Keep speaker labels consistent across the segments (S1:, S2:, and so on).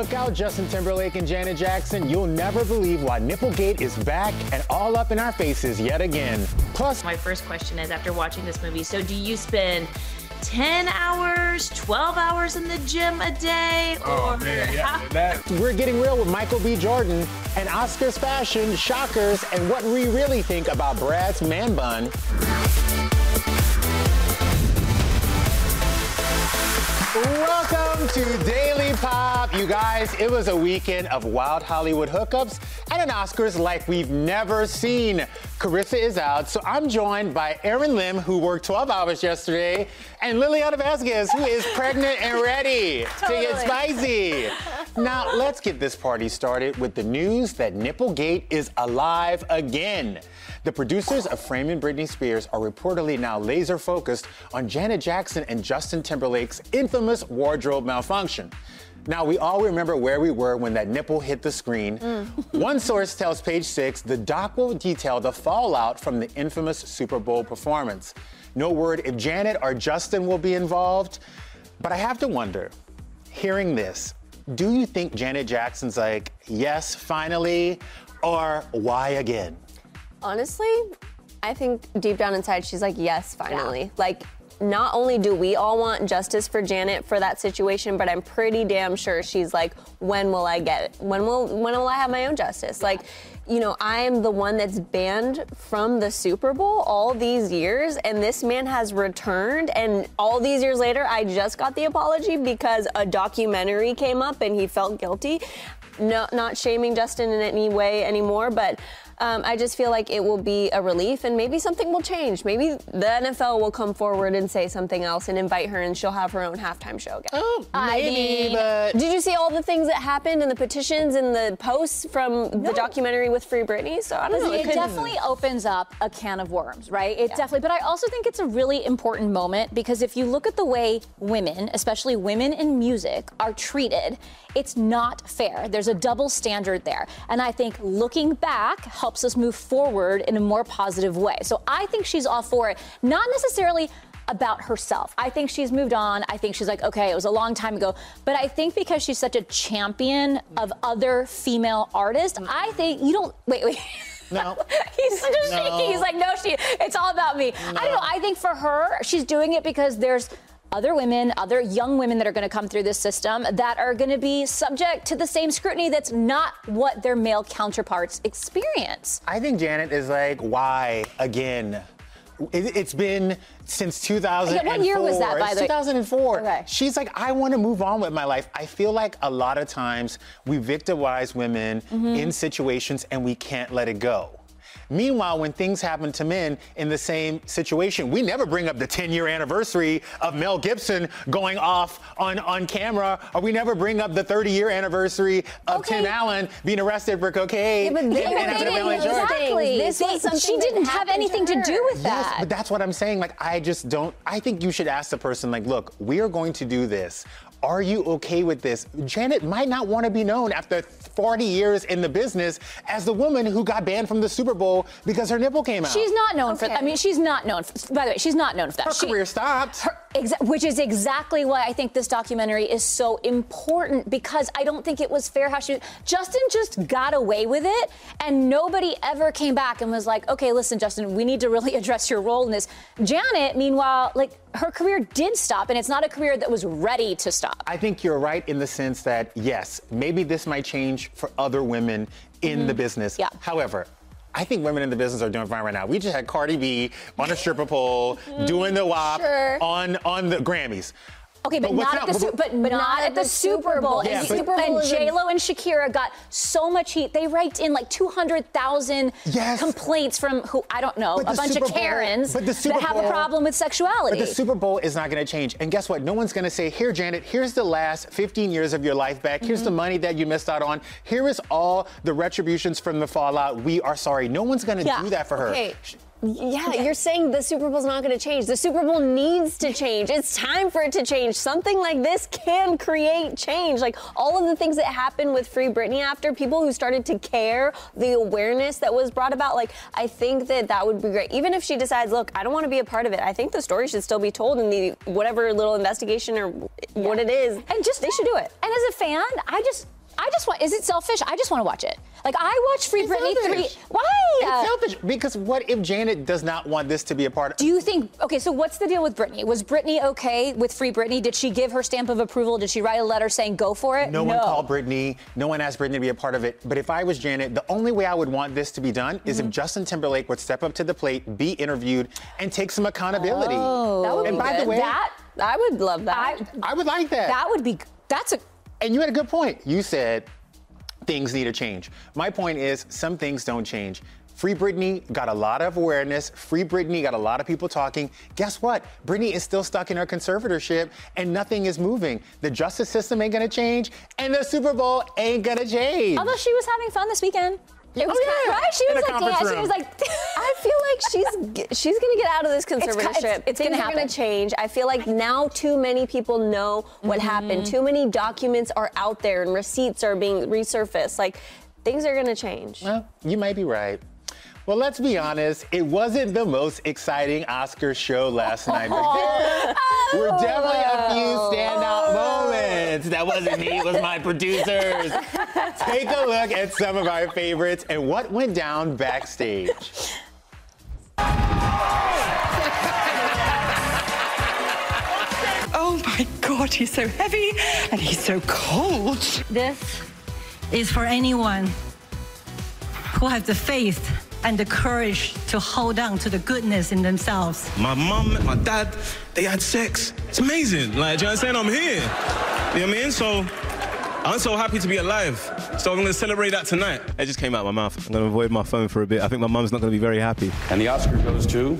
S1: Look out, Justin Timberlake and Janet Jackson. You'll never believe why Nipplegate is back and all up in our faces yet again. Plus,
S2: my first question is after watching this movie, so do you spend 10 hours, 12 hours in the gym a day?
S1: Oh, man, yeah. That... We're getting real with Michael B. Jordan and Oscars fashion, shockers, and what we really think about Brad's man bun. Welcome to Daily Pop. You guys, it was a weekend of wild Hollywood hookups and an Oscars like we've never seen. Carissa is out, so I'm joined by Erin Lim, who worked 12 hours yesterday, and Liliana Vasquez, who is pregnant and ready totally. to get spicy. Now, let's get this party started with the news that Nipplegate is alive again. The producers of Framing Britney Spears are reportedly now laser focused on Janet Jackson and Justin Timberlake's infamous wardrobe malfunction. Now, we all remember where we were when that nipple hit the screen. Mm. One source tells Page Six the doc will detail the fallout from the infamous Super Bowl performance. No word if Janet or Justin will be involved. But I have to wonder, hearing this, do you think Janet Jackson's like, yes, finally, or why again?
S3: Honestly, I think deep down inside, she's like, yes, finally. Yeah. Like, not only do we all want justice for Janet for that situation, but I'm pretty damn sure she's like, when will I get it? When will when will I have my own justice? Yeah. Like, you know, I am the one that's banned from the Super Bowl all these years, and this man has returned. And all these years later, I just got the apology because a documentary came up and he felt guilty. No, not shaming Justin in any way anymore, but um, I just feel like it will be a relief and maybe something will change. Maybe the NFL will come forward and say something else and invite her and she'll have her own halftime show again.
S1: Oh, maybe, I mean, but.
S3: Did you see all the things that happened and the petitions and the posts from no. the documentary with Free Britney?
S4: So I don't know. It, it definitely opens up a can of worms, right? It yeah. definitely, but I also think it's a really important moment because if you look at the way women, especially women in music, are treated, it's not fair. There's a double standard there. And I think looking back helps us move forward in a more positive way. So I think she's all for it. Not necessarily about herself. I think she's moved on. I think she's like, okay, it was a long time ago. But I think because she's such a champion of other female artists, I think you don't, wait, wait.
S1: No.
S4: He's just no. shaking. He's like, no, she, it's all about me. No. I don't know. I think for her, she's doing it because there's other women, other young women that are going to come through this system that are going to be subject to the same scrutiny that's not what their male counterparts experience.
S1: I think Janet is like, why again? It, has been since 2004.
S4: Yeah, what year was that, by
S1: the way? 2004. Okay. She's like, I want to move on with my life. I feel like a lot of times we victimize women mm-hmm. in situations and we can't let it go. Meanwhile, when things happen to men in the same situation, we never bring up the 10 year anniversary of Mel Gibson going off on, on camera, or we never bring up the 30 year anniversary of okay. Tim Allen being arrested for cocaine.
S4: Yeah, but they, and, and exactly. This was something she didn't have anything to, to, do with that.
S1: Yes, but that's what I'm saying. Like, I just don't, I think you should ask the person, like, look, we are going to do this. Are you okay with this? Janet might not want to be known after 40 years in the business as the woman who got banned from the Super Bowl because her nipple came out.
S4: She's not known okay. for that. I mean, she's not known, for, by the way, she's not known for that.
S1: Her
S4: she,
S1: career stopped. Her,
S4: exa- which is exactly why I think this documentary is so important because I don't think it was fair how she. Justin just got away with it and nobody ever came back and was like, okay, listen, Justin, we need to really address your role in this. Janet, meanwhile, like, her career did stop, and it's not a career that was ready to stop.
S1: I think you're right in the sense that, yes, maybe this might change for other women in mm-hmm. the business.
S4: Yeah.
S1: However, I think women in the business are doing fine right now. We just had Cardi B on a stripper pole doing the WAP
S4: Sure.
S1: on on the Grammys.
S4: Okay, but,
S1: what's
S4: not at the Su- but, not, at the Super Bowl.
S1: Yeah,
S4: and
S1: but-
S3: Super Bowl
S4: and
S3: is a-
S4: J Lo and Shakira got so much heat. They raked in like 200,000
S1: Yes.
S4: complaints from who I don't know,
S1: But
S4: a bunch
S1: Super
S4: of Karens
S1: but the Super
S4: that have a problem with sexuality.
S1: But the Super Bowl is not going to change. And guess what? No one's going to say, here, Janet, here's the last 15 years of your life back. Here's
S4: Mm-hmm.
S1: the money that you missed out on. Here is all the retributions from the fallout. We are sorry. No one's going to
S4: Yeah.
S1: do that for her.
S3: Okay. Yeah, you're saying the Super Bowl's not going to change. The Super Bowl needs to change. It's time for it to change. Something like this can create change. Like all of the things that happened with Free Britney after, people who started to care, the awareness that was brought about. Like, I think that that would be great. Even if she decides, look, I don't want to be a part of it, I think the story should still be told in the whatever little investigation or what it is.
S4: and just
S3: they should do it.
S4: And as a fan, I just I just want is it selfish? I just want to watch it. Like I watch Free
S1: It's
S4: Britney
S1: selfish.
S4: 3 Why?
S1: It's
S4: Uh,
S1: selfish because what if Janet does not want this to be a part of
S4: do you think okay, so what's the deal with Britney? Was Britney okay with Free Britney? Did she give her stamp of approval? Did she write a letter saying go for it?
S1: No, one called Britney. No one asked Britney to be a part of it. But if I was Janet, the only way I would want this to be done is
S4: Mm-hmm.
S1: if Justin Timberlake would step up to the plate, be interviewed, and take some accountability.
S3: Oh, That would
S1: and
S3: be
S1: by
S3: good.
S1: the way,
S4: That
S3: I would love that.
S4: I
S1: I would like that.
S4: that would be that's a
S1: And you had a good point. You said things need to change. My point is some things don't change. Free Britney got a lot of awareness. Free Britney got a lot of people talking. Guess what? Britney is still stuck in her conservatorship and nothing is moving. The justice system ain't gonna change and the Super Bowl ain't gonna change.
S4: although she was having fun this weekend. It was
S1: Oh,
S4: kind
S1: yeah.
S4: right? She was like yeah, she was like
S3: I feel like she's she's gonna get out of this
S4: co- it's-
S3: conservatorship.
S4: it's
S3: Things
S4: gonna
S3: are gonna change. I feel like now too many people know what
S4: Mm-hmm.
S3: happened. Too many documents are out there and receipts are being resurfaced. Like things are gonna change.
S1: Well, you might be right. Well, let's be honest, it wasn't the most exciting Oscar show last night, but there were definitely a few standout moments. That wasn't me, it was my producers. Take a look at some of our favorites and what went down backstage.
S5: Oh my God, he's so heavy and he's so cold.
S6: This is for anyone who has the faith and the courage to hold on to the goodness in themselves.
S7: My mum and my dad, they had sex. It's amazing. Like, do you understand? I'm saying? I'm here. You know what I mean? So, I'm so happy to be alive. So, I'm going to celebrate that tonight. It just came out of my mouth. I'm going to avoid my phone for a bit. I think my mum's not going to be very happy.
S8: And the Oscar goes to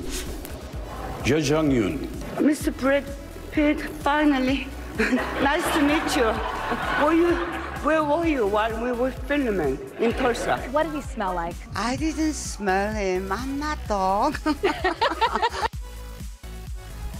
S8: Judge Jung Yoon.
S9: Mr. Brad Pitt, finally. nice to meet you. Were you, where were you while we were filming in Tulsa?
S4: What did he smell like?
S9: I didn't smell him. I'm not dog.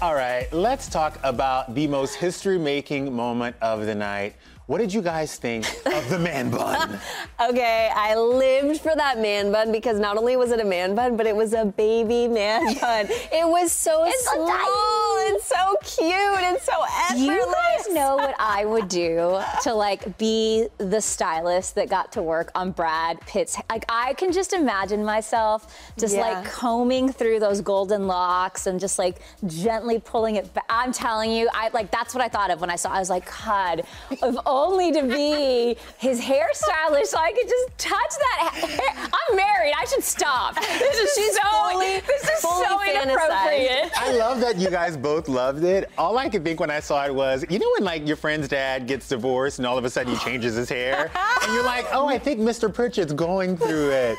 S1: All right, let's talk about the most history making moment of the night. What did you guys think of the man bun?
S3: Okay, I lived for that man bun because not only was it a man bun, but it was a baby man bun. It was so
S4: It's so
S3: small and so cute and so effortless.
S4: You guys know what I would do to like be the stylist that got to work on Brad Pitt's? Like I can just imagine myself just
S3: Yeah.
S4: like combing through those golden locks and just like gently pulling it back. I'm telling you, I like that's what I thought of when I saw. I was like, God, if only to be his hairstylist so I could just touch that hair. I'm married. I should stop. This is
S3: She's
S4: so
S3: fully-
S4: this is
S3: fully
S4: so inappropriate.
S1: I love that you guys both loved it. All I could think when I saw it was, you know when like your friend's dad gets divorced and all of a sudden he changes his hair? and you're like, oh, I think Mr. Pritchett's going through it.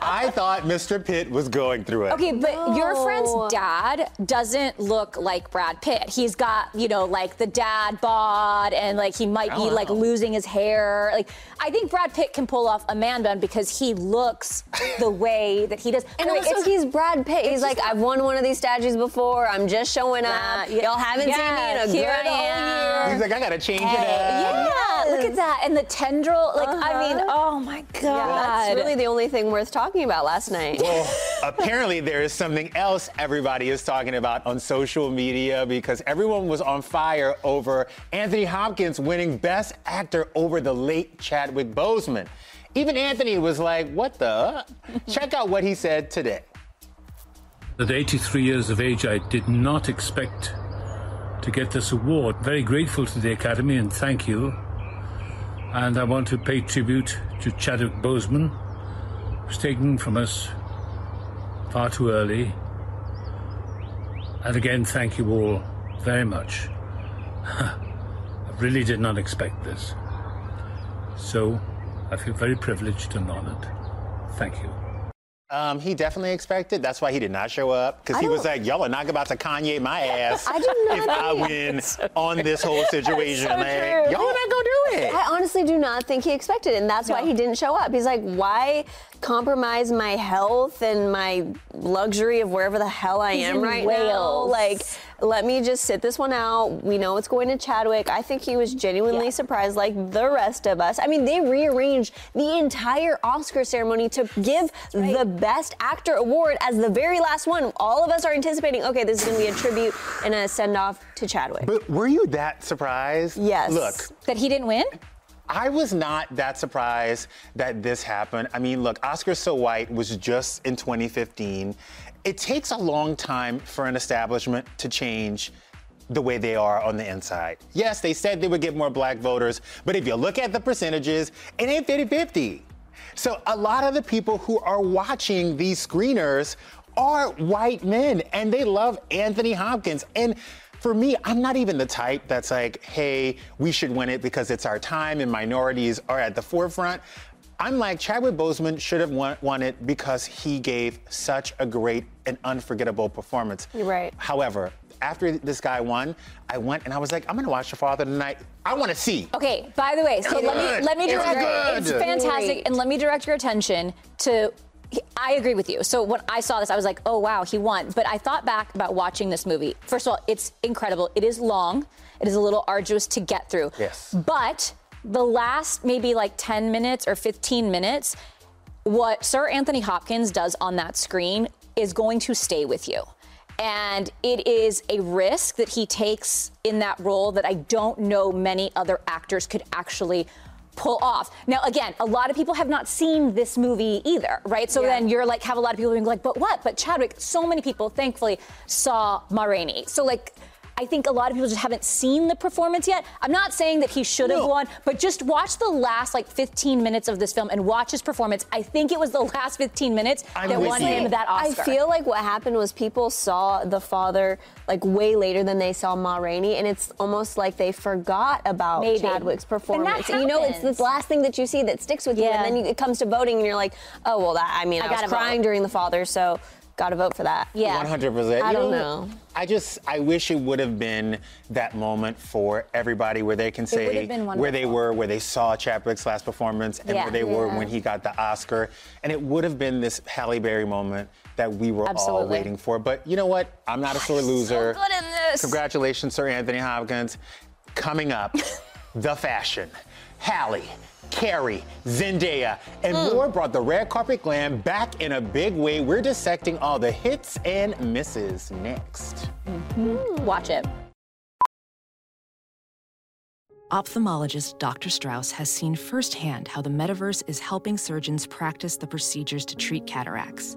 S1: I thought Mr. Pitt was going through it.
S4: Okay, but your friend's dad doesn't look like Brad Pitt. He's got, you know, like the dad bod and like he might be like losing his hair. Like I think Brad Pitt can pull off a man bun because he looks the way that he does.
S3: And
S4: Wait,
S3: also,
S4: it's-
S3: he's Brad Pitt. He's like, I've won one of these statues before. I'm just showing up.
S4: Yeah.
S3: Y'all haven't
S4: Yeah,
S3: seen me in a
S4: here
S3: good
S4: I
S3: old
S4: am.
S3: year.
S1: He's like, I gotta change it up.
S4: yeah, look at that. And the tendril, like I mean,
S3: Uh-huh.
S4: oh my god.
S3: Yeah, that's really the only thing worth talking about last night.
S1: Well, apparently there is something else everybody is talking about on social media because everyone was on fire over Anthony Hopkins winning Best Actor over the late Chadwick Boseman. Even Anthony was like, what the? Check out what he said today.
S10: At 83 years of age, I did not expect to get this award. Very grateful to the Academy and thank you. And I want to pay tribute to Chadwick Boseman, was taken from us far too early. And again, thank you all very much. I really did not expect this. So I feel very privileged and honored. Thank you.
S1: Um, he definitely expected. That's why he did not show up because he was like, "Y'all are not about to Kanye my ass
S3: I do not
S1: if I
S3: think-
S1: win on this whole situation.
S3: so
S1: like, y'all are not gonna do it."
S3: I honestly do not think he expected it, and that's why he didn't show up. He's like, why compromise my health and my luxury of wherever the hell I
S4: He's
S3: am
S4: in
S3: right now? Like, let me just sit this one out. We know it's going to Chadwick. I think he was genuinely surprised, like the rest of us. I mean, they rearranged the entire Oscar ceremony to give the Best Actor award as the very last one. All of us are anticipating, okay, this is going to be a tribute and a send off to Chadwick.
S1: But were you that surprised?
S3: Yes.
S1: Look,
S4: That he didn't win?
S1: I was not that surprised that this happened. I mean, look, Oscar So White was just in 2015. It takes a long time for an establishment to change the way they are on the inside. Yes, they said they would get more black voters, but if you look at the percentages, it ain't 50 50. So a lot of the people who are watching these screeners are white men and they love Anthony Hopkins. And for me, I'm not even the type that's like, hey, we should win it because it's our time and minorities are at the forefront. I'm like, Chadwick Boseman should have won, won it because he gave such a great and unforgettable performance.
S3: You're right.
S1: However, after this guy won, I went and I was like, I'm gonna watch The Father tonight. I wanna see.
S4: Okay, by the way, so
S1: It's
S4: let me let me
S1: It's
S4: direct
S1: good.
S4: it's fantastic
S3: Great.
S4: and let me direct your attention to I agree with you. So when I saw this, I was like, oh wow, he won. But I thought back about watching this movie. First of all, it's incredible. It is long. It is a little arduous to get through.
S1: Yes.
S4: But the last maybe like 10 minutes or 15 minutes, what Sir Anthony Hopkins does on that screen is going to stay with you. And it is a risk that he takes in that role that I don't know many other actors could actually pull off. Now, again, a lot of people have not seen this movie either, right? So
S3: Yeah.
S4: then you're like, have a lot of people being like, but what? But Chadwick, so many people, thankfully, saw Ma Rainey. So, like, I think a lot of people just haven't seen the performance yet. I'm not saying that he should have
S1: No.
S4: won, but just watch the last like 15 minutes of this film and watch his performance. I think it was the last 15 minutes
S1: I'm
S4: that won
S1: you.
S4: him that Oscar.
S3: I feel like what happened was people saw the father like way later than they saw Ma Rainey, and it's almost like they forgot about
S4: Maybe.
S3: Chadwick's performance.
S4: And that
S3: you know, it's
S4: happens.
S3: the last thing that you see that sticks with you, and then you, it comes to voting, and you're like, oh well, that I mean,
S4: I
S3: I, was
S4: gotta
S3: crying
S4: vote.
S3: during the father, so gotta vote for that.
S4: yeah.
S1: 100%.
S3: I
S1: You
S3: don't know.
S1: I just, I wish it would have been that moment for everybody where they can say where they were, where they saw Chadwick's last performance, and
S4: Yeah.
S1: where they were when he got the Oscar. And it would have been this Halle Berry moment that we were all waiting for. But you know what? I'm not a sore loser.
S4: So good in this.
S1: Congratulations, Sir Anthony Hopkins. Coming up, the fashion. Halle, Carey, Zendaya, and
S4: Mm.
S1: more brought the red carpet glam back in a big way. We're dissecting all the hits and misses next.
S4: Watch it.
S11: Ophthalmologist Dr. Strauss has seen firsthand how the metaverse is helping surgeons practice the procedures to treat cataracts.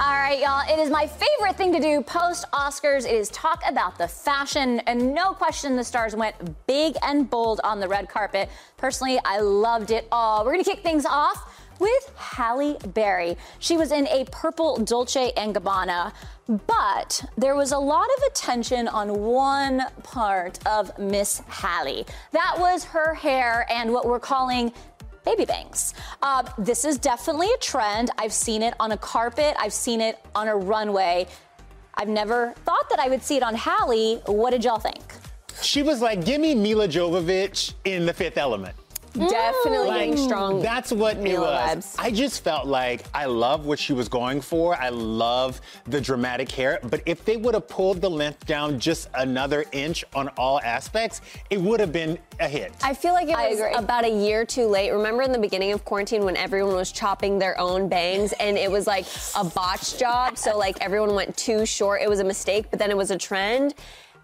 S4: All right, y'all. It is my favorite thing to do post Oscars. It is talk about the fashion, and no question, the stars went big and bold on the red carpet. Personally, I loved it all. We're gonna kick things off with Halle Berry. She was in a purple Dolce and Gabbana, but there was a lot of attention on one part of Miss Halle. That was her hair and what we're calling baby bangs. Uh, this is definitely a trend. I've seen it on a carpet, I've seen it on a runway. I've never thought that I would see it on Halle. What did y'all think?
S1: She was like, give me Milla Jovovich in the fifth element.
S3: Definitely getting strong.
S1: That's what it was.
S3: vibes.
S1: I just felt like I love what she was going for. I love the dramatic hair. But if they would have pulled the length down just another inch on all aspects, it would have been a hit.
S3: I feel like it
S4: I
S3: was
S4: agree.
S3: about a year too late. Remember in the beginning of quarantine when everyone was chopping their own bangs and it was like a botch job? So, like, everyone went too short. It was a mistake, but then it was a trend.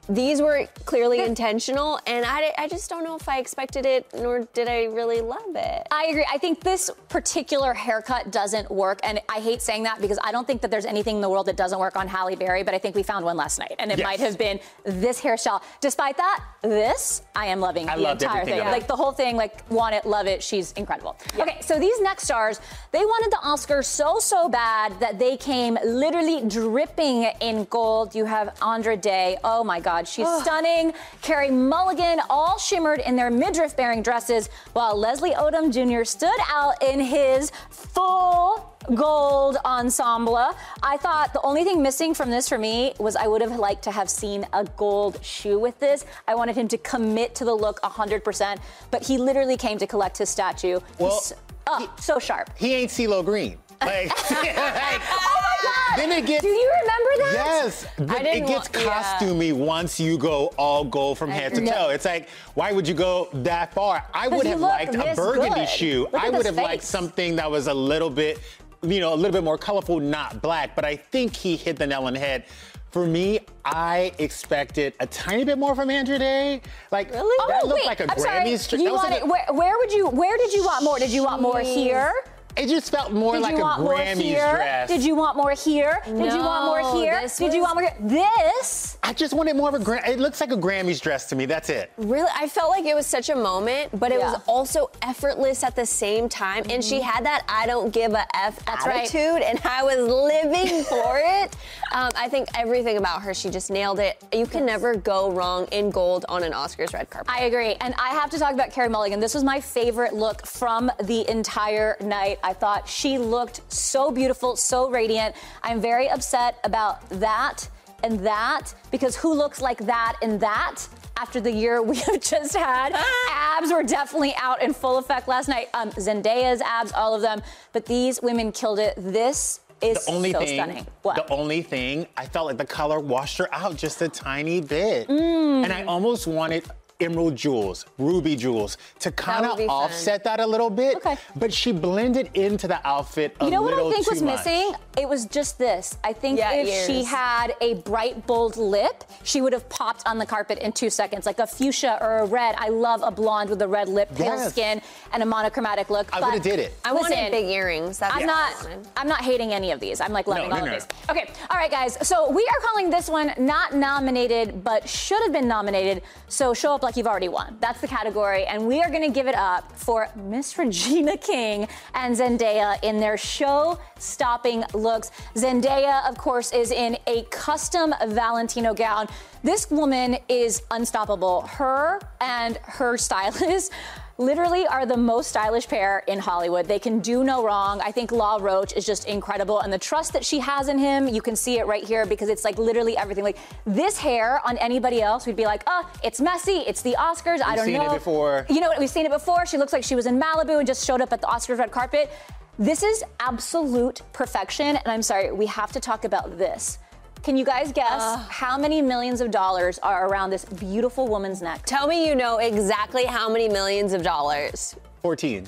S3: These were clearly intentional, and I, I just don't know if I expected it, nor did I really love it.
S4: I agree. I think this particular haircut doesn't work, and I hate saying that because I don't think that there's anything in the world that doesn't work on Halle Berry, but I think we found one last night, and it
S1: Yes.
S4: might have been this hairstyle. Despite that, this I am loving
S1: I
S4: the
S1: loved
S4: entire
S1: everything
S4: thing.
S1: about it.
S4: Like the whole thing, like want it, love it. She's incredible. Okay, so these next stars, they wanted the Oscar so so bad that they came literally dripping in gold. You have Andra Day. Oh my God, she's stunning. Carey Mulligan, all shimmered in their midriff bearing dresses, while Leslie Odom Jr. stood out in his full gold ensemble. I thought the only thing missing from this for me was I would have liked to have seen a gold shoe with this. I wanted him to commit to the look 100%, but he literally came to collect his statue.
S1: Well,
S4: He's oh, so sharp.
S1: He ain't CeeLo Green. Like, like,
S4: Oh my God!
S1: Then it gets.
S4: Do you remember that?
S1: Yes, but it
S3: didn't
S1: gets
S3: wa- yeah.
S1: costumey once you go all gold from head to
S4: agree.
S1: toe. It's like, why would you go that far? I would have liked a burgundy
S4: good.
S1: shoe.
S4: Look
S1: I would
S4: this
S1: have liked something that was a little bit, you know, a little bit more colorful, not black. But I think he hit the nail on the head. For me, I expected a tiny bit more from Andra Day. Like that
S4: Oh,
S1: looked
S4: wait,
S1: like a
S4: I'm
S1: Grammy.
S4: sorry.
S1: stri-
S4: You
S1: that was
S4: want
S1: like a-
S4: where, where would you? Where did you want more? Did you want more here?
S1: It just felt more
S4: Did
S1: like
S4: you
S1: a
S4: want more
S1: Grammys
S4: here?
S1: dress.
S4: Did you want more here? Did you want more
S3: No,
S4: here?
S3: this
S4: Did you want more here? This?
S1: I just wanted more of a. Gra- it looks like a Grammys dress to me. That's it.
S3: Really, I felt like it was such a moment, but it
S4: Yeah.
S3: was also effortless at the same time. And she had that I don't give a F
S4: That's right.
S3: attitude, and I was living for it. Um, I think everything about her, she just nailed it. You can never go wrong in gold on an Oscars red carpet.
S4: I agree. And I have to talk about Carey Mulligan. This was my favorite look from the entire night. I thought she looked so beautiful, so radiant. I'm very upset about that and that because who looks like that and that? After the year we have just had, abs were definitely out in full effect last night. Um, Zendaya's abs, all of them, but these women killed it. This is
S1: The only
S4: so
S1: thing,
S4: stunning. What?
S1: the only thing, I felt like the color washed her out just a tiny bit,
S4: Mm.
S1: and I almost wanted emerald jewels, ruby jewels, to kind of
S3: be fun.
S1: offset that a little bit.
S4: Okay.
S1: But she blended into the outfit a
S4: You know what I think was
S1: much.
S4: missing? It was just this. I think
S3: Yeah,
S4: if she had a bright, bold lip, she would have popped on the carpet in two seconds, like a fuchsia or a red. I love a blonde with a red lip, pale
S1: Yes.
S4: skin, and a monochromatic look.
S1: I
S4: but
S1: would've did it.
S3: I wanted
S4: listen,
S3: big earrings. That's
S4: I'm
S3: what
S4: not.
S3: I wanted.
S4: I'm not hating any of these. I'm like loving
S1: No,
S4: all
S1: no,
S4: of
S1: no.
S4: these. Okay. All right, guys. So we are calling this one not nominated, but should have been nominated. So show up like you've already won. That's the category, and we are going to give it up for Miss Regina King and Zendaya in their show-stopping looks. Zendaya, of course, is in a custom Valentino gown. This woman is unstoppable. Her and her stylist literally are the most stylish pair in Hollywood. They can do no wrong. I think Law Roach is just incredible. And the trust that she has in him, you can see it right here because it's like literally everything. Like this hair on anybody else, we'd be like, oh, it's messy. It's the Oscars. I
S1: We've
S4: don't
S1: seen it
S4: know.
S1: before.
S4: You know what? We've seen it before. She looks like she was in Malibu and just showed up at the Oscars red carpet. This is absolute perfection. And I'm sorry, we have to talk about this. Can you guys guess uh. how many millions of dollars are around this beautiful woman's neck?
S3: Tell me you know exactly how many millions of dollars.
S1: 14.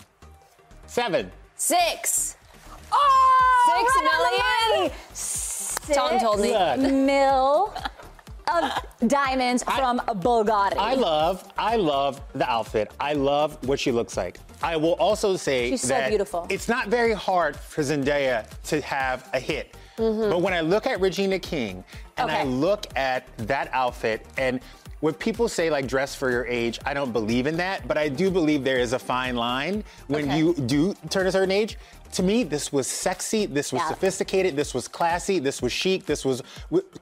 S1: Seven.
S3: Six.
S4: Oh,
S3: Six
S4: right
S3: million?
S4: Six
S3: Tom told me.
S1: Look.
S4: mil of diamonds from Bulgari.
S1: I love, I love the outfit. I love what she looks like. I will also say
S4: She's so
S1: that
S4: beautiful.
S1: it's not very hard for Zendaya to have a hit. But when I look at Regina King and I
S4: Mm-hmm.
S1: Look at that outfit and when people say like dress for your age, I don't believe in that, but I do believe there is a fine line when
S4: Okay.
S1: you do turn a certain age. To me, this was sexy, this was
S4: Yeah.
S1: sophisticated, this was classy, this was chic, this was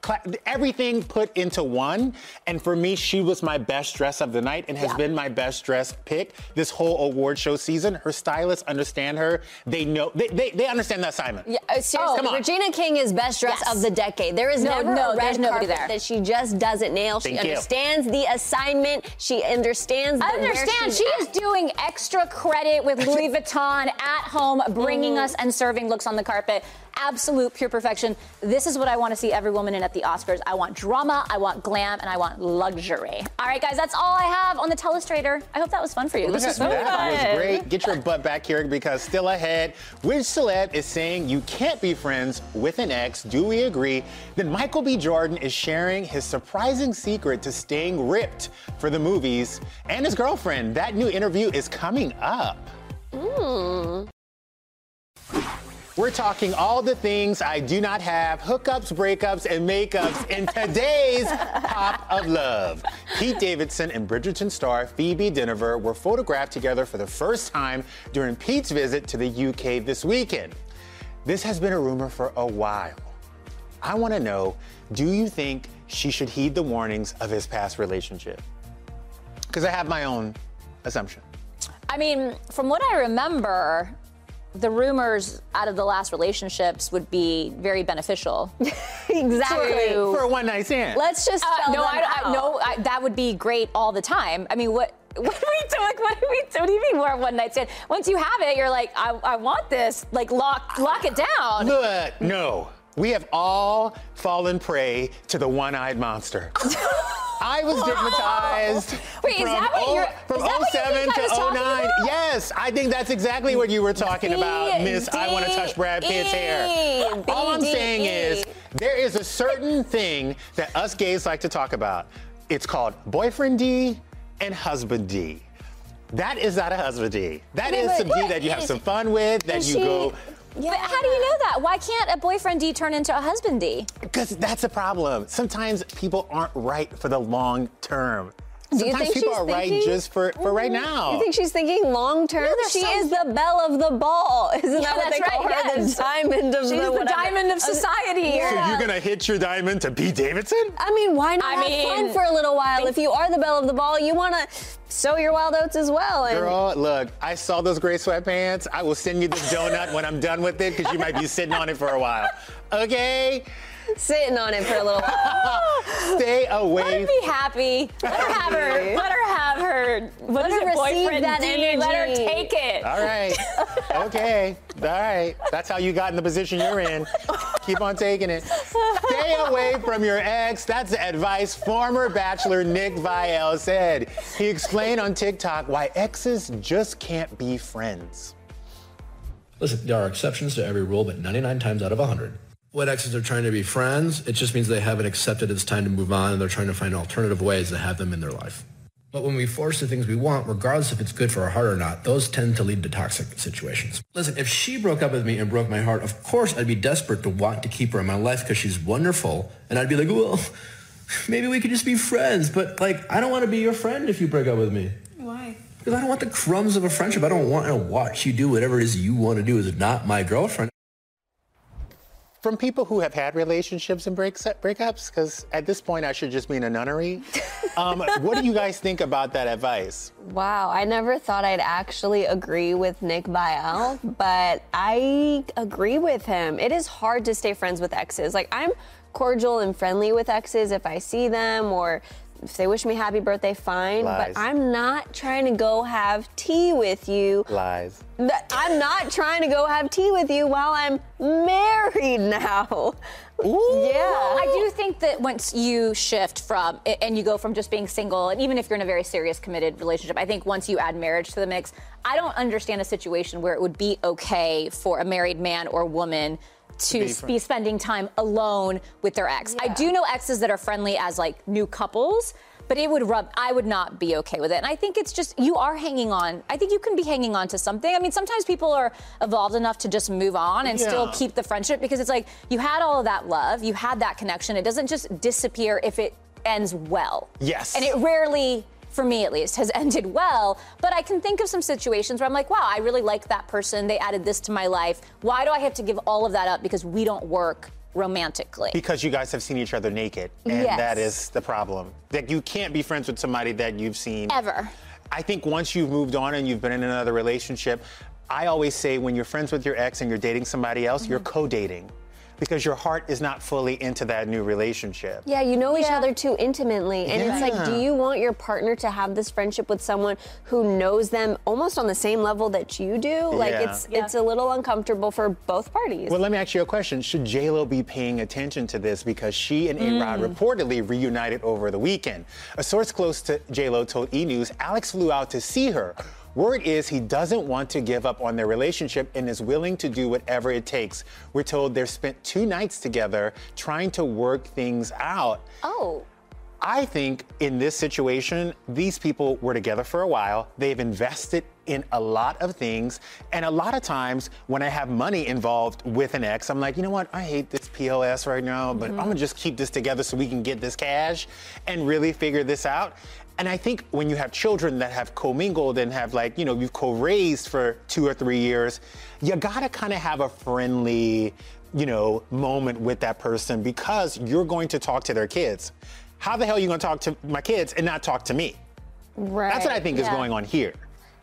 S1: cla- everything put into one. And for me, she was my best dress of the night and has
S4: Yeah.
S1: been my best dress pick this whole award show season. Her stylists understand her. They know, they, they, they understand the assignment.
S3: Yeah, uh, seriously,
S4: Oh, come on.
S3: Regina King is best dress
S4: Yes.
S3: of the decade. There is
S4: No,
S3: never
S4: no, No,
S3: red
S4: there's nobody there.
S3: that she just doesn't nail. She
S4: Thank you.
S3: understands the assignment. She understands.
S4: I
S3: the- where
S4: understand.
S3: she's
S4: She
S3: at.
S4: is doing extra credit with Louis Vuitton at home, bringing
S3: Mhm.
S4: us and serving looks on the carpet. Absolute pure perfection. This is what I want to see every woman in at the Oscars. I want drama, I want glam, and I want luxury. All right, guys, that's all I have on the Telestrator. I hope that was fun for you. This is
S1: that
S4: really fun.
S1: was great. Get your butt back here because still ahead, which celeb is saying you can't be friends with an ex? Do we agree? Then Michael B. Jordan is sharing his surprising secret to staying ripped for the movies and his girlfriend. That new interview is coming up. We're talking all the things I do not have hookups, breakups, and makeups in today's Pop of Love. Pete Davidson and Bridgerton star Phoebe Dynevor were photographed together for the first time during Pete's visit to the UK this weekend. This has been a rumor for a while. I want to know do you think she should heed the warnings of his past relationship? Because I have my own assumption.
S4: I mean, from what I remember, the rumors out of the last relationships would be very beneficial.
S3: exactly.
S4: To-
S1: For a one night stand.
S3: Let's just
S4: Uh,
S3: spell
S4: no,
S3: them
S4: I, I, no, I, that would be great all the time. I mean, what? What do we do? Like, what do we do? What do you mean we're a one night stand? Once you have it, you're like, I, I want this. Like, lock, lock it down.
S1: Look, no. We have all fallen prey to the one-eyed monster. I was stigmatized
S4: Wait,
S1: from,
S4: that what
S1: oh-
S4: you're-
S1: from
S4: is that what you
S1: 07
S4: think I was
S1: to
S4: talking
S1: 09. Yes, I think that's exactly what you were talking about, Miss I Want to Touch Brad Pitt's hair. All I'm saying is there is a certain thing that us gays like to talk about. It's called boyfriend D and husband D. That is not a husband D. That is some D that you have some fun with, that you
S4: she-
S1: go.
S4: But how do you know that? Why can't a boyfriend D turn into a husband D?
S1: Because that's a problem. Sometimes people aren't right for the long term.
S3: Do you think
S1: people
S3: she's
S1: are right
S3: thinking-
S1: just for, for right mm-hmm. now.
S3: You think she's thinking long term?
S4: there's
S3: she
S4: some-
S3: is the belle of the ball. Isn't
S4: Yeah,
S3: that what they
S4: that's
S3: call her?
S4: yes.
S3: The diamond of
S4: She's
S3: the
S4: the diamond of society here.
S1: So you're gonna hit your diamond to Pete Davidson?
S3: I mean, why not
S4: I
S3: have
S4: mean,
S3: fun for a little while? If you are the belle of the ball, you want to sow your wild oats as well. And
S1: Girl, look, I saw those gray sweatpants. I will send you this donut when I'm done with it because you might be sitting on it for a while. Okay?
S3: Sitting on it for a little while.
S1: Stay
S4: Let
S1: away.
S4: her be happy. Let her have her. Let her have her. What
S3: Let
S4: is
S3: her
S4: it,
S3: receive
S4: boyfriend
S3: that
S4: D? Let her take it.
S1: All right. Okay. All right. That's how you got in the position you're in. Keep on taking it. Stay away from your ex. That's the advice former bachelor Nick Viall said. He explained on TikTok why exes just can't be friends.
S12: Listen, there are exceptions to every rule, but 99 times out of 100. When exes are trying to be friends, it just means they haven't accepted it's time to move on and they're trying to find alternative ways to have them in their life. But when we force the things we want, regardless if it's good for our heart or not, those tend to lead to toxic situations. Listen, if she broke up with me and broke my heart, of course I'd be desperate to want to keep her in my life because she's wonderful. And I'd be like, well, maybe we could just be friends. But like, I don't want to be your friend if you break up with me.
S5: Why?
S12: Because I don't want the crumbs of a friendship. I don't want to watch you do whatever it is you want to do as not my girlfriend.
S1: From people who have had relationships and breaks, breakups, because at this point I should just be in a nunnery. Um, what do you guys think about that advice?
S3: Wow, I never thought I'd actually agree with Nick Viall, but I agree with him. It is hard to stay friends with exes. Like, I'm cordial and friendly with exes if I see them or if they wish me happy birthday, fine.
S1: Lies.
S3: But I'm not trying to go have tea with you.
S1: Lies.
S3: I'm not trying to go have tea with you while I'm married now. Yeah.
S4: I do think that once you shift from and you go from just being single, and even if you're in a very serious committed relationship, I think once you add marriage to the mix, I don't understand a situation where it would be okay for a married man or woman to
S13: be
S4: be, spending time alone with their ex. I do know exes that are friendly as like new couples. But it would rub, I would not be okay with it. And I think it's just, you are hanging on. I think you can be hanging on to something. I mean, sometimes people are evolved enough to just move on and still keep the friendship because it's like you had all of that love, you had that connection. It doesn't just disappear if it ends well.
S1: Yes.
S4: And it rarely, for me at least, has ended well. But I can think of some situations where I'm like, wow, I really like that person. They added this to my life. Why do I have to give all of that up because we don't work romantically?
S1: Because you guys have seen each other naked, and
S4: Yes.
S1: that is the problem. That you can't be friends with somebody that you've seen
S4: Ever.
S1: I think once you've moved on and you've been in another relationship, I always say when you're friends with your ex and you're dating somebody else, you're
S4: Mm-hmm.
S1: co-dating. Because your heart is not fully into that new relationship.
S3: Yeah, you know each other too intimately. And it's like, do you want your partner to have this friendship with someone who knows them almost on the same level that you do? Like
S1: Yeah.
S3: it's it's a little uncomfortable for both parties.
S1: Well, let me ask you a question. Should J-Lo be paying attention to this because she and A-Rod
S3: Mm.
S1: reportedly reunited over the weekend? A source close to J-Lo told E! News Alex flew out to see her. Word is he doesn't want to give up on their relationship and is willing to do whatever it takes. We're told they've spent two nights together trying to work things out.
S3: Oh.
S1: I think in this situation, these people were together for a while. They've invested in a lot of things. And a lot of times when I have money involved with an ex, I'm like, you know what? I hate this POS right now, but mm-hmm. I'm gonna just keep this together so we can get this cash and really figure this out. And I think when you have children that have commingled and have like, you know, you've co-raised for two or three years, you gotta kind of have a friendly, you know, moment with that person because you're going to talk to their kids. How the hell are you gonna talk to my kids and not talk to me?
S3: Right.
S1: That's what I think is going on here.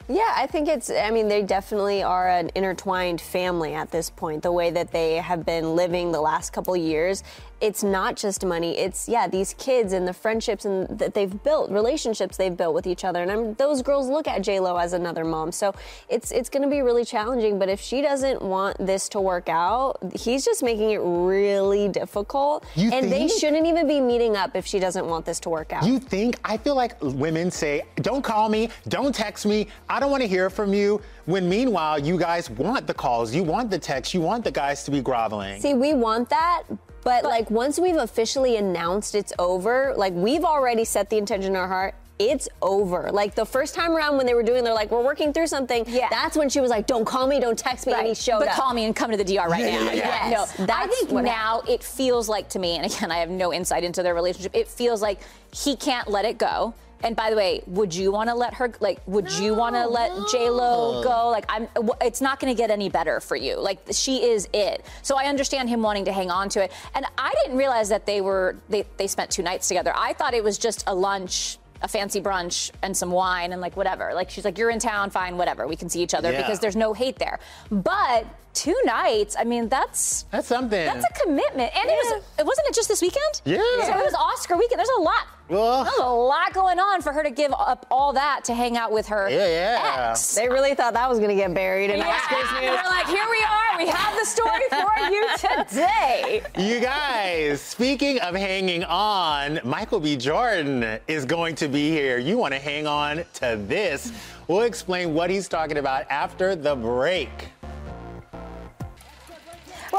S3: Yeah, I think it's, I mean, they definitely are an intertwined family at this point. The way that they have been living the last couple years, it's not just money. It's, yeah, these kids and the friendships and that they've built, relationships they've built with each other. And I'm, those girls look at J-Lo as another mom. So it's, it's going to be really challenging. But if she doesn't want this to work out, he's just making it really difficult.
S1: You
S3: and they shouldn't even be meeting up if she doesn't want this to work out.
S1: You think? I feel like women say, don't call me, don't text me, I don't want to hear from you. When meanwhile, you guys want the calls, you want the texts, you want the guys to be groveling.
S3: See, we want that, but, like once we've officially announced it's over, like we've already set the intention in our heart. It's over. Like the first time around when they were doing, they're like, we're working through something. Yeah. That's when she was like, don't call me, don't text me, and he showed
S4: but
S3: up.
S4: call me and come to the DR right
S3: Yeah,
S4: now.
S3: yeah, yes.
S4: No, I think now it feels like to me, and again, I have no insight into their relationship. It feels like he can't let it go. And by the way, would you want to let her like? Would you want to let J Lo go? Like, I'm. It's not going to get any better for you. Like, she is it. So I understand him wanting to hang on to it. And I didn't realize that they were they they spent two nights together. I thought it was just a lunch. A fancy brunch and some wine and like whatever. Like she's like, you're in town, fine, whatever. We can see each other
S1: Yeah.
S4: because there's no hate there. But two nights, I mean, that's
S1: that's something.
S4: That's a commitment. And it was it wasn't it just this weekend?
S1: Yeah.
S4: So it was Oscar weekend. There's a lot.
S1: Well-
S4: There's a lot going on for her to give up all that to hang out with her
S1: Yeah, yeah.
S4: ex.
S3: They really thought that was going to get buried in
S4: Yeah.
S3: Oscars news.
S4: We're like, here we are. We have the story for you today.
S1: You guys, speaking of hanging on, Michael B. Jordan is going to be here. You want to hang on to this. We'll explain what he's talking about after the break.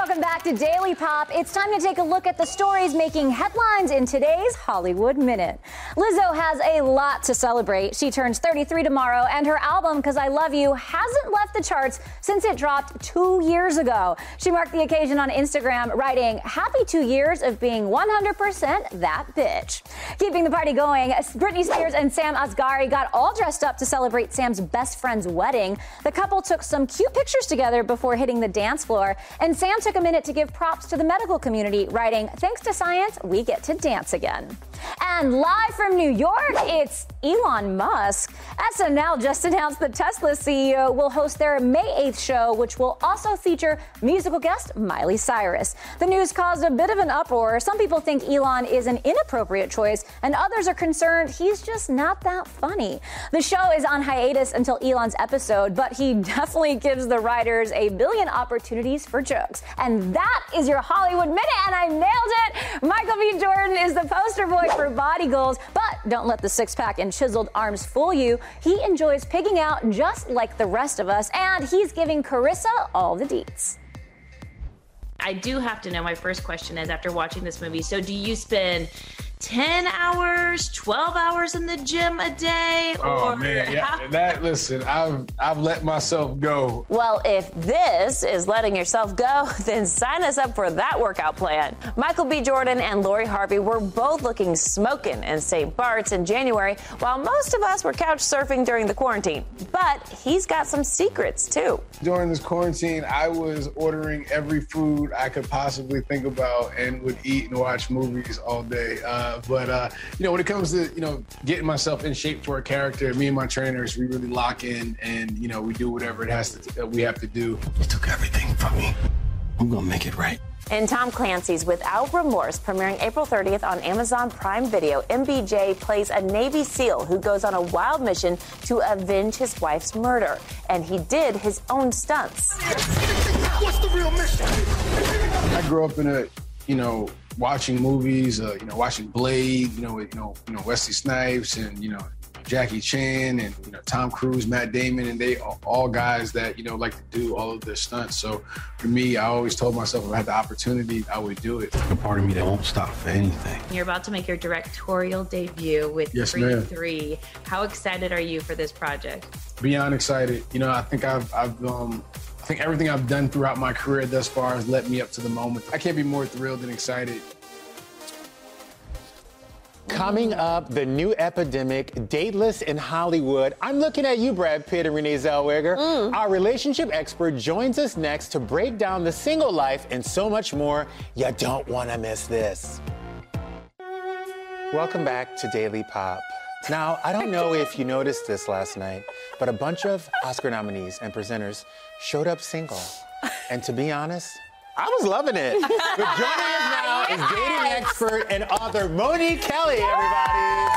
S4: Welcome back to Daily Pop. It's time to take a look at the stories making headlines in today's Hollywood Minute. Lizzo has a lot to celebrate. She turns 33 tomorrow, and her album, Cause I Love You, hasn't left the charts since it dropped two years ago. She marked the occasion on Instagram, writing, Happy two years of being 100% that bitch. Keeping the party going, Britney Spears and Sam Asghari got all dressed up to celebrate Sam's best friend's wedding. The couple took some cute pictures together before hitting the dance floor, and Sam took a minute to give props to the medical community, writing, Thanks to science, we get to dance again. And live from New York, it's Elon Musk. SNL just announced the Tesla CEO will host their May 8th show, which will also feature musical guest Miley Cyrus. The news caused a bit of an uproar. Some people think Elon is an inappropriate choice, and others are concerned he's just not that funny. The show is on hiatus until Elon's episode, but he definitely gives the writers a billion opportunities for jokes. And that is your Hollywood Minute, and I nailed it. Michael B. Jordan is the poster boy for body goals, but don't let the six pack and chiseled arms fool you. He enjoys pigging out just like the rest of us, and he's giving Carissa all the deets.
S2: I do have to know. My first question is after watching this movie. So, do you spend 10 hours, 12 hours in the gym a day?
S13: Oh
S2: or
S13: man, yeah.
S2: how-
S13: That listen, I've I've let myself go.
S14: Well, if this is letting yourself go, then sign us up for that workout plan. Michael B. Jordan and Lori Harvey were both looking smoking in St. Bart's in January, while most of us were couch surfing during the quarantine. But he's got some secrets too.
S13: During this quarantine, I was ordering every food I could possibly think about and would eat and watch movies all day. Uh, but uh, you know, when it comes to you know getting myself in shape for a character, me and my trainers, we really lock in and you know we do whatever it has to we have to do.
S15: You took everything from me. I'm gonna make it right.
S14: In Tom Clancy's Without Remorse, premiering April 30th on Amazon Prime Video, MBJ plays a Navy SEAL who goes on a wild mission to avenge his wife's murder. And he did his own stunts.
S13: What's the real mission? I grew up in a, you know, watching movies, uh, you know, watching Blade, you know, with, you know, you know Wesley Snipes and you know Jackie Chan and you know Tom Cruise, Matt Damon, and they are all guys that you know like to do all of their stunts. So for me, I always told myself if I had the opportunity, I would do it.
S8: A part of me that won't stop for anything.
S2: You're about to make your directorial debut with
S13: Yes,
S2: Creed
S13: ma'am.
S2: 3. How excited are you for this project?
S13: Beyond excited, you know, I think I've, I've um, I think everything I've done throughout my career thus far has led me up to the moment. I can't be more thrilled and excited.
S1: Coming up, the new epidemic, dateless in Hollywood. I'm looking at you, Brad Pitt and Renee Zellweger. Mm. Our relationship expert joins us next to break down the single life and so much more. You don't want to miss this. Welcome back to Daily Pop. Now, I don't know if you noticed this last night, but a bunch of Oscar nominees and presenters showed up single. And to be honest, I was loving it. But joining us now is dating expert and author Monique Kelly, everybody.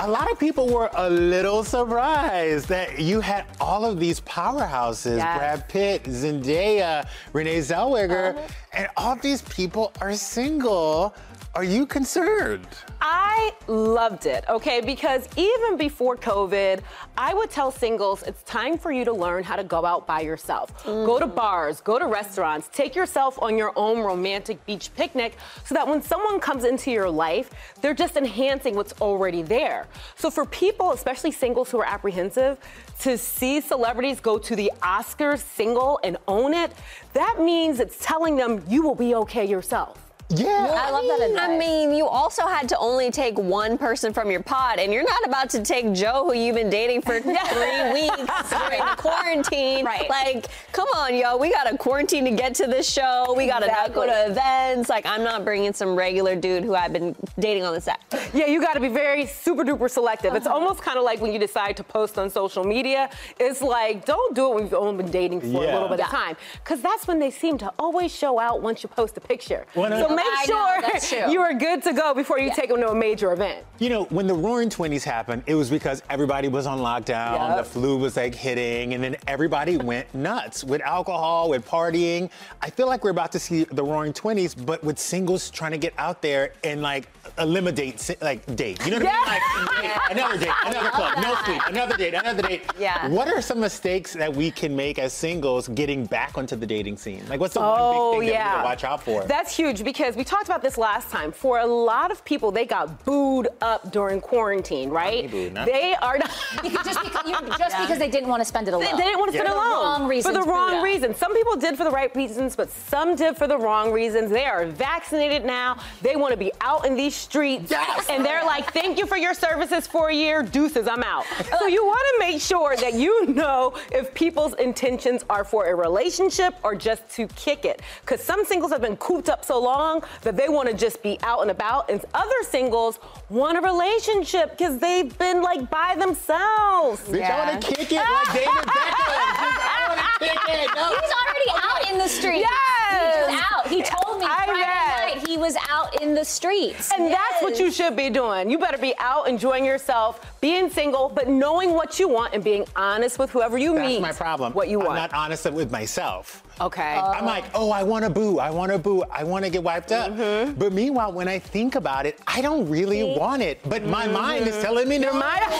S1: A lot of people were a little surprised that you had all of these powerhouses
S15: Yes.
S1: Brad Pitt, Zendaya, Renee Zellweger, uh-huh. and all these people are single. Are you concerned?
S15: I loved it, okay? Because even before COVID, I would tell singles it's time for you to learn how to go out by yourself. Go to mm-hmm. bars, go to restaurants, take yourself on your own romantic beach picnic so that when someone comes into your life, they're just enhancing what's already there. So for people, especially singles who are apprehensive, to see celebrities go to the Oscars single and own it, that means it's telling them you will be okay yourself.
S1: Yeah.
S3: I love that advice. I mean, you also had to only take one person from your pod, and you're not about to take Joe, who you've been dating for three weeks during the quarantine.
S15: Right.
S3: Like, come on, yo, we got to quarantine to get to this show. We got to not go to events. Like, I'm not bringing some regular dude who I've been dating on the set.
S15: Yeah, you got to be very super duper selective. It's uh-huh. almost kind of like when you decide to post on social media. It's like, don't do it when you've only been dating for a little bit
S1: Yeah.
S15: of time. Because that's when they seem to always show out once you post a picture.
S1: Well,
S15: so
S1: no-
S15: make
S3: I
S15: sure
S3: that's
S15: you are good to go before you take them to a major event.
S1: You know, when the Roaring Twenties happened, it was because everybody was on lockdown,
S15: Yep.
S1: the flu was like hitting, and then everybody went nuts with alcohol, with partying. I feel like we're about to see the Roaring Twenties, but with singles trying to get out there and like eliminate like date. You know what I mean? Like hey, another date, another club, no sleep, another date, another date.
S3: Yeah.
S1: What are some mistakes that we can make as singles getting back onto the dating scene? Like, what's the
S15: Oh,
S1: one big thing oh, that we need to watch out for?
S15: That's huge because we talked about this last time. For a lot of people, they got booed up during quarantine, right?
S1: booed, not-
S15: They are not.
S4: Because just because, you know, just because they didn't want to spend it alone.
S15: They, they didn't want to
S4: For
S15: spend
S4: it
S15: alone.
S4: wrong reasons.
S15: For the wrong
S4: Buddha.
S15: reasons. Some people did for the right reasons, but some did for the wrong reasons. They are vaccinated now. They want to be out in these streets. And they're like, thank you for your services for a year. Deuces, I'm out. so you want to make sure that you know if people's intentions are for a relationship or just to kick it. Because some singles have been cooped up so long that they want to just be out and about. And other singles want a relationship because they've been like by themselves.
S1: Bitch, I want to kick it like David Beckham. I want to kick it. No.
S4: He's already out in the street.
S15: Yes.
S4: He's out. He told me
S15: I
S4: Friday
S15: bet.
S4: night he was out in the streets.
S15: And that's what you should be doing. You better be out enjoying yourself, being single, but knowing what you want and being honest with whoever you
S1: That's
S15: meet.
S1: That's my problem.
S15: What you
S1: I'm
S15: want.
S1: not honest with myself.
S15: okay.
S1: I'm like, oh, I want to boo. I want to boo. I want to get wiped up.
S15: Mm-hmm.
S1: But meanwhile, when I think about it, I don't really want it. But my mind is telling me no.
S15: Your mind-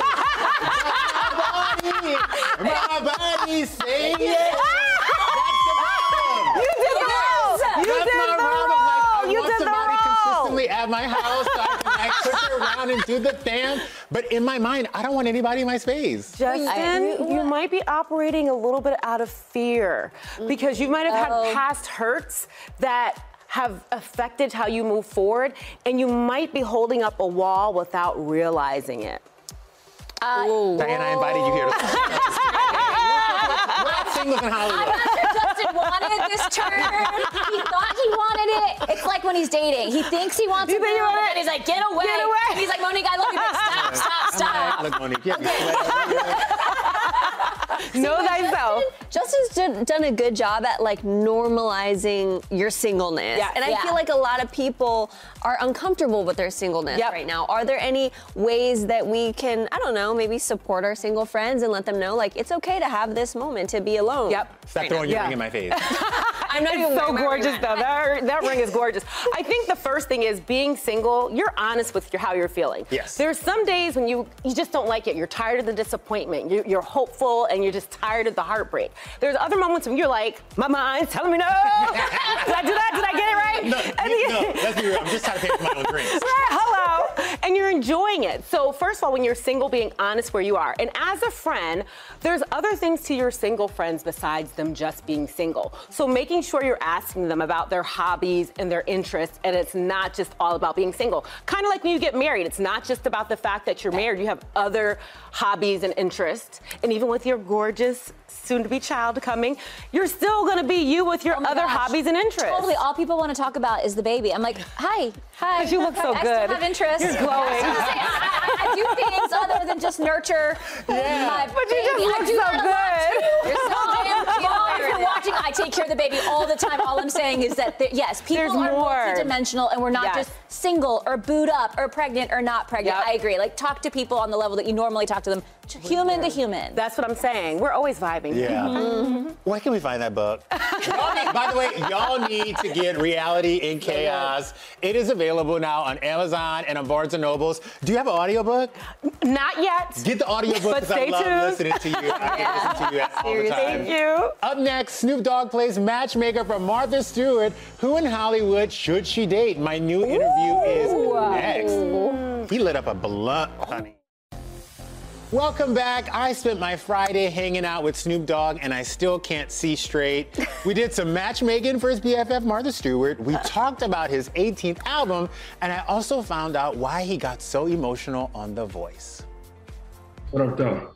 S1: my body, my body saying it.
S15: You did the role. You
S1: That's
S15: did
S1: my
S15: the
S1: problem. Like, I
S15: role. You
S1: want
S15: did the
S1: somebody
S15: role.
S1: at my house so I can like push around and do the dance. But in my mind, I don't want anybody in my space.
S15: Justin, you might be operating a little bit out of fear because you might have
S3: Oh.
S15: had past hurts that have affected how you move forward, and you might be holding up a wall without realizing it.
S1: Diana, I invited you here. To- We're not singles in Hollywood.
S4: Wanted this turn. He thought he wanted it. It's like when he's dating. He thinks he wants
S15: You
S4: it,
S15: think you want it?
S4: and he's like, "Get away!"
S15: Get away.
S4: And he's like, "Monique, I love you, but stop, stop, stop."
S1: Look, Monique, you have me
S15: Know thyself.
S3: Justin's did, done a good job at like normalizing your singleness.
S15: Yeah,
S3: and I
S15: yeah.
S3: feel like a lot of people are uncomfortable with their singleness
S15: Yep.
S3: right now. Are there any ways that we can, I don't know, maybe support our single friends and let them know like it's okay to have this moment to be alone?
S15: Yep.
S1: Stop
S3: right
S1: throwing
S3: now.
S1: your ring in my face.
S3: I'm not even
S15: It's so
S3: wearing ring
S15: gorgeous, though. That, that ring is gorgeous. I think the first thing is being single. You're honest with your, how you're feeling.
S1: Yes.
S15: There's some days when you you just don't like it. You're tired of the disappointment. You, you're hopeful, and you're just tired of the heartbreak. There's other moments when you're like, my mind's telling me no. Did I do that? Did I get it right?
S1: No, you- no, let's be real. I'm just trying to pay for my own drinks.
S15: Right, hello. And you're enjoying it. So, first of all, when you're single, being honest where you are. And as a friend, there's other things to your single friends besides them just being single. So, making sure you're asking them about their hobbies and their interests, and it's not just all about being single. Kind of like when you get married, it's not just about the fact that you're married, you have other hobbies and interests. And even with your gorgeous, soon to be child coming, you're still gonna be you with your
S4: Oh
S15: other
S4: gosh.
S15: hobbies and interests.
S4: Totally. All people want to talk about is the baby. I'm like, hi, hi.
S15: You look so
S4: I
S15: good.
S4: still have interest.
S15: You're glowing.
S4: I, I, I, I do things other than just nurture my
S15: But you
S4: baby.
S15: just look so
S4: that a lot,
S15: good.
S4: You're so damn cute. Mom, if you're watching, I take care of the baby all the time. All I'm saying is that, yes, people
S15: There's
S4: are
S15: more.
S4: multidimensional and we're not
S15: Yes.
S4: just single or booed up or pregnant or not pregnant.
S15: Yep.
S4: I agree. Like, talk to people on the level that you normally talk to them, human to human.
S15: That's what I'm saying. We're always vibing.
S1: Yeah.
S15: Mhm.
S1: Where can we find that book? Need- by the way, y'all need to get Reality in Chaos. It is available now on Amazon and on Barnes and Nobles. Do you have an audiobook?
S15: Not yet.
S1: Get the audiobook
S15: But
S1: because I
S15: stay
S1: love
S15: tuned.
S1: listening to you. I can listen to you all the time.
S15: Thank you.
S1: Up next, Snoop Dogg plays matchmaker for Martha Stewart. Who in Hollywood should she date? My new interview is next. He lit up a blunt, honey. Welcome back. I spent my Friday hanging out with Snoop Dogg and I still can't see straight. We did some matchmaking for his BFF Martha Stewart. We uh. talked about his 18th album and I also found out why he got so emotional on The Voice.
S8: What up, though?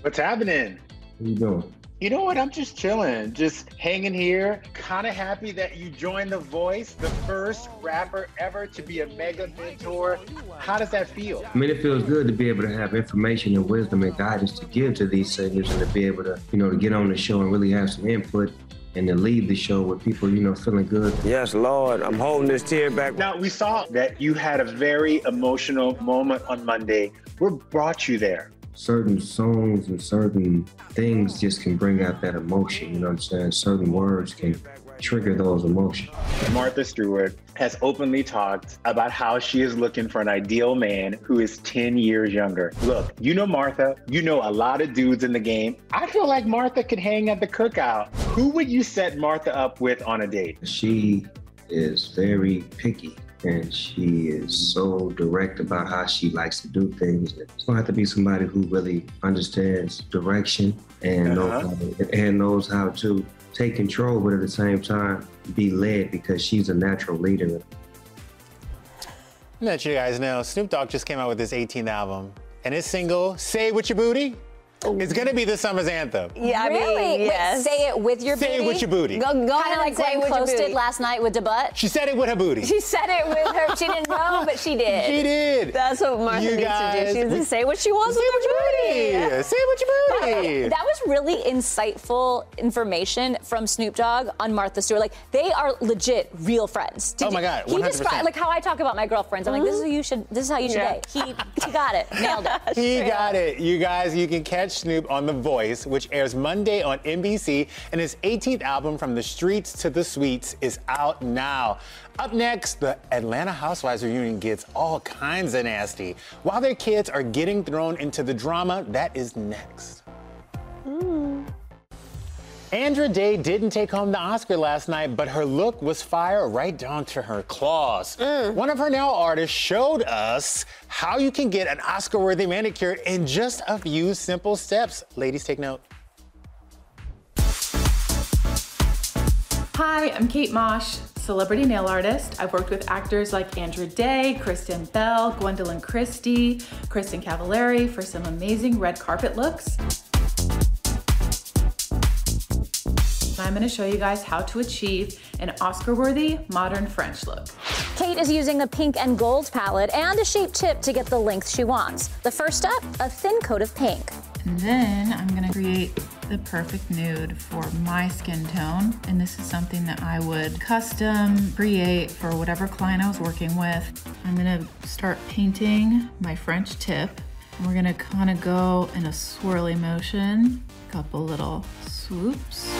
S16: What's happening?
S8: What you doing?
S16: You know what? I'm just chilling, just hanging here. Kind of happy that you joined The Voice, the first rapper ever to be a mega mentor. How does that feel?
S8: I mean, it feels good to be able to have information and wisdom and guidance to give to these singers and to be able to, you know, to get on the show and really have some input and to leave the show with people, you know, feeling good.
S17: Yes, Lord, I'm holding this tear back.
S16: Now, we saw that you had a very emotional moment on Monday. What brought you there?
S8: Certain songs and certain things just can bring out that emotion, you know what I'm saying? Certain words can trigger those emotions.
S16: Martha Stewart has openly talked about how she is looking for an ideal man who is 10 years younger. Look, you know Martha, you know a lot of dudes in the game. I feel like Martha could hang at the cookout. Who would you set Martha up with on a date?
S8: She is very picky and she is so direct about how she likes to do things. It's gonna have to be somebody who really understands direction and
S16: Uh-huh.
S8: knows, how, and knows how to take control, but at the same time be led because she's a natural leader.
S1: Let you guys know, Snoop Dogg just came out with his 18th album, and his single, Say It With Your Booty, is gonna be this summer's anthem.
S3: Yeah, I
S4: really?
S3: mean,
S4: Wait,
S3: yes.
S4: say it with your booty.
S1: Say it with your booty.
S3: Go, go
S4: Kind
S3: ahead
S4: of like
S3: and say
S4: Glenn
S3: what you
S4: Close did
S3: booty.
S4: last night with the butt.
S1: She said it with her booty.
S3: She said it with her. She didn't know, but she did.
S1: She did.
S3: That's what Martha
S1: You
S3: needs
S1: guys-
S3: to do. She needs to say what she wants with
S1: what
S3: her
S1: your
S3: booty.
S1: booty. Say it with your booty.
S4: That was really insightful information from Snoop Dogg on Martha Stewart. Like they are legit real friends.
S1: Oh my God,
S4: He
S1: 100%.
S4: described like how I talk about my girlfriends. I'm like, this is who you should. This is how you should
S3: Yeah.
S4: date. He he got it. Nailed it.
S1: He got it. You guys, you can catch Snoop on The Voice, which airs Monday on NBC, and his 18th album, From the Streets to the Suites, is out now. Up next, the Atlanta Housewives reunion gets all kinds of nasty. While their kids are getting thrown into the drama, that is next. Hmm. Andra Day didn't take home the Oscar last night, but her look was fire right down to her claws. Mm. One of her nail artists showed us how you can get an Oscar worthy manicure in just a few simple steps. Ladies, take note.
S18: Hi, I'm Kate Mosh, celebrity nail artist. I've worked with actors like Andra Day, Kristen Bell, Gwendoline Christie, Kristin Cavallari for some amazing red carpet looks. I'm going to show you guys how to achieve an Oscar worthy modern French look.
S4: Kate is using a pink and gold palette and a shaped tip to get the length she wants. The first step, a thin coat of pink.
S18: And then I'm going to create the perfect nude for my skin tone. And this is something that I would custom create for whatever client I was working with. I'm gonna start painting my French tip. We're gonna kind of go in a swirly motion, a couple little swoops.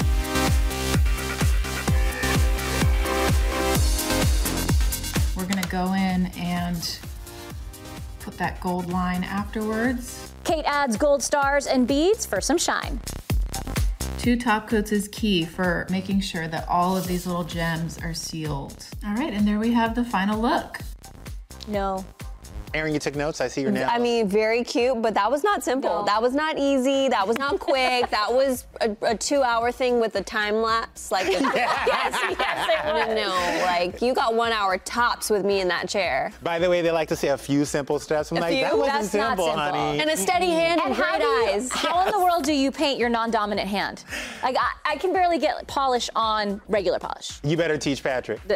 S18: We're gonna go in and put that gold line afterwards.
S4: Kate adds gold stars and beads for some shine.
S18: Two top coats is key for making sure that all of these little gems are sealed. All right, and there we have the final look.
S4: No.
S1: Aaron, you took notes. I see your nails.
S3: I mean, very cute, but that was not simple. That was not easy. That was not quick. that was a, a two-hour thing with a time lapse. Like, yes,
S4: yes, it was.
S3: No, like you got one hour tops with me in that chair.
S1: By the way, they like to say a few simple steps. I'm
S3: A
S1: like,
S3: few?
S1: that wasn't
S3: That's not
S1: simple,
S3: simple.
S1: honey.
S3: And a steady hand and,
S4: how
S3: great
S4: you-
S3: eyes.
S4: How in the world do you paint your non-dominant hand? Like I, I can barely get polish on regular polish.
S1: You better teach Patrick.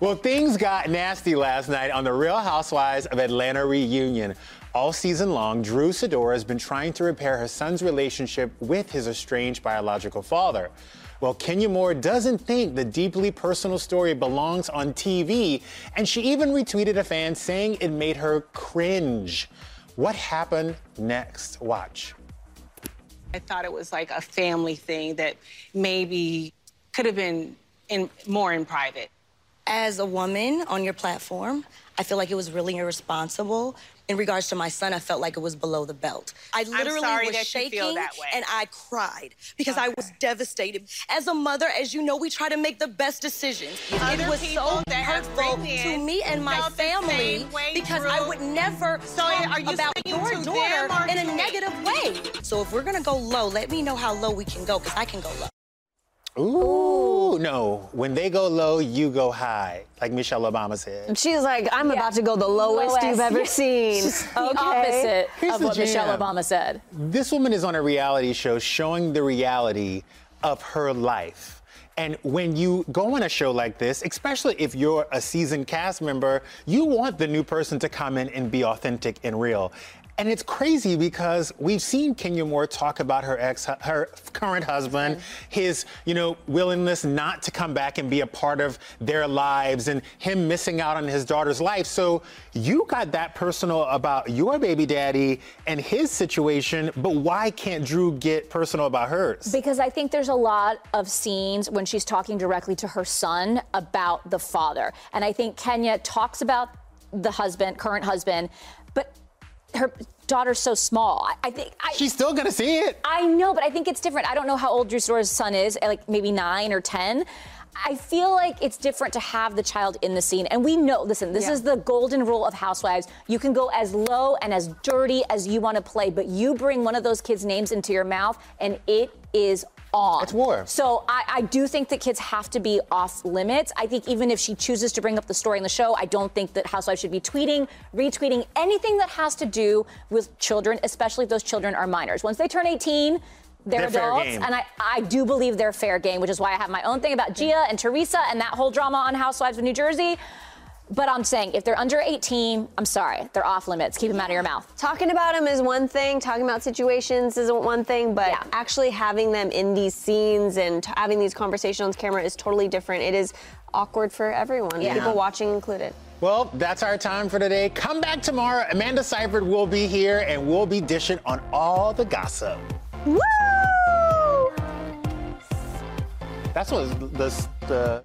S1: well, things got nasty last night on The Real Housewives of Atlanta reunion. All season long, Drew Sidora has been trying to repair her son's relationship with his estranged biological father. Well, Kenya Moore doesn't think the deeply personal story belongs on TV, and she even retweeted a fan saying it made her cringe. What happened next? Watch.
S19: I thought it was like a family thing that maybe could have been in more in private.
S20: As a woman on your platform, I feel like it was really irresponsible. In regards to my son, I felt like it was below the belt. I literally was shaking
S19: feel that way.
S20: and I cried because I was devastated. As a mother, as you know, we try to make the best decisions.
S19: Other
S20: it was so hurtful to me and my family because I would never
S19: So
S20: talk about your daughter in a negative way. So if we're gonna go low, let me know how low we can go because I can go low.
S1: Ooh, no. When they go low, you go high, like Michelle Obama said.
S3: She's like, I'm about to go the lowest, you've ever seen.
S4: the opposite
S1: Here's
S4: of
S1: the
S4: what Michelle. Obama said.
S1: This woman is on a reality show showing the reality of her life. And when you go on a show like this, especially if you're a seasoned cast member, you want the new person to come in and be authentic and real. And it's crazy because we've seen Kenya Moore talk about her ex, her current husband, mm-hmm. his, you know, willingness not to come back and be a part of their lives, and him missing out on his daughter's life. So you got that personal about your baby daddy and his situation, but why can't Drew get personal about hers?
S4: Because I think there's a lot of scenes when she's talking directly to her son about the father. And I think Kenya talks about the husband, current husband, but her daughter's so small. I, I think I,
S1: she's still gonna see it.
S4: I know, but I think it's different. I don't know how old Drew Sidora's son is, eh, like maybe nine or ten. I feel like it's different to have the child in the scene. And we know, listen, this
S3: Yeah.
S4: is the golden rule of housewives. You can go as low and as dirty as you want to play, but you bring one of those kids' names into your mouth and it is on.
S1: It's war.
S4: So I, I do think that kids have to be off limits. I think even if she chooses to bring up the story in the show, I don't think that housewives should be tweeting, retweeting anything that has to do with children, especially if those children are minors. Once they turn 18, they're,
S1: They're fair
S4: adults,
S1: game.
S4: and I, I do believe they're fair game, which is why I have my own thing about Gia and Teresa and that whole drama on Housewives of New Jersey. But I'm saying if they're under 18, I'm sorry, they're off limits. Keep them out of your mouth.
S3: Talking about them is one thing, talking about situations isn't one thing, but actually having them in these scenes and t- having these conversations on camera is totally different. It is awkward for everyone,
S1: Yeah.
S3: people watching included.
S1: Well, that's our time for today. Come back tomorrow. Amanda Seyfried will be here and we'll be dishing on all the gossip.
S3: Woo!
S1: That's what the, the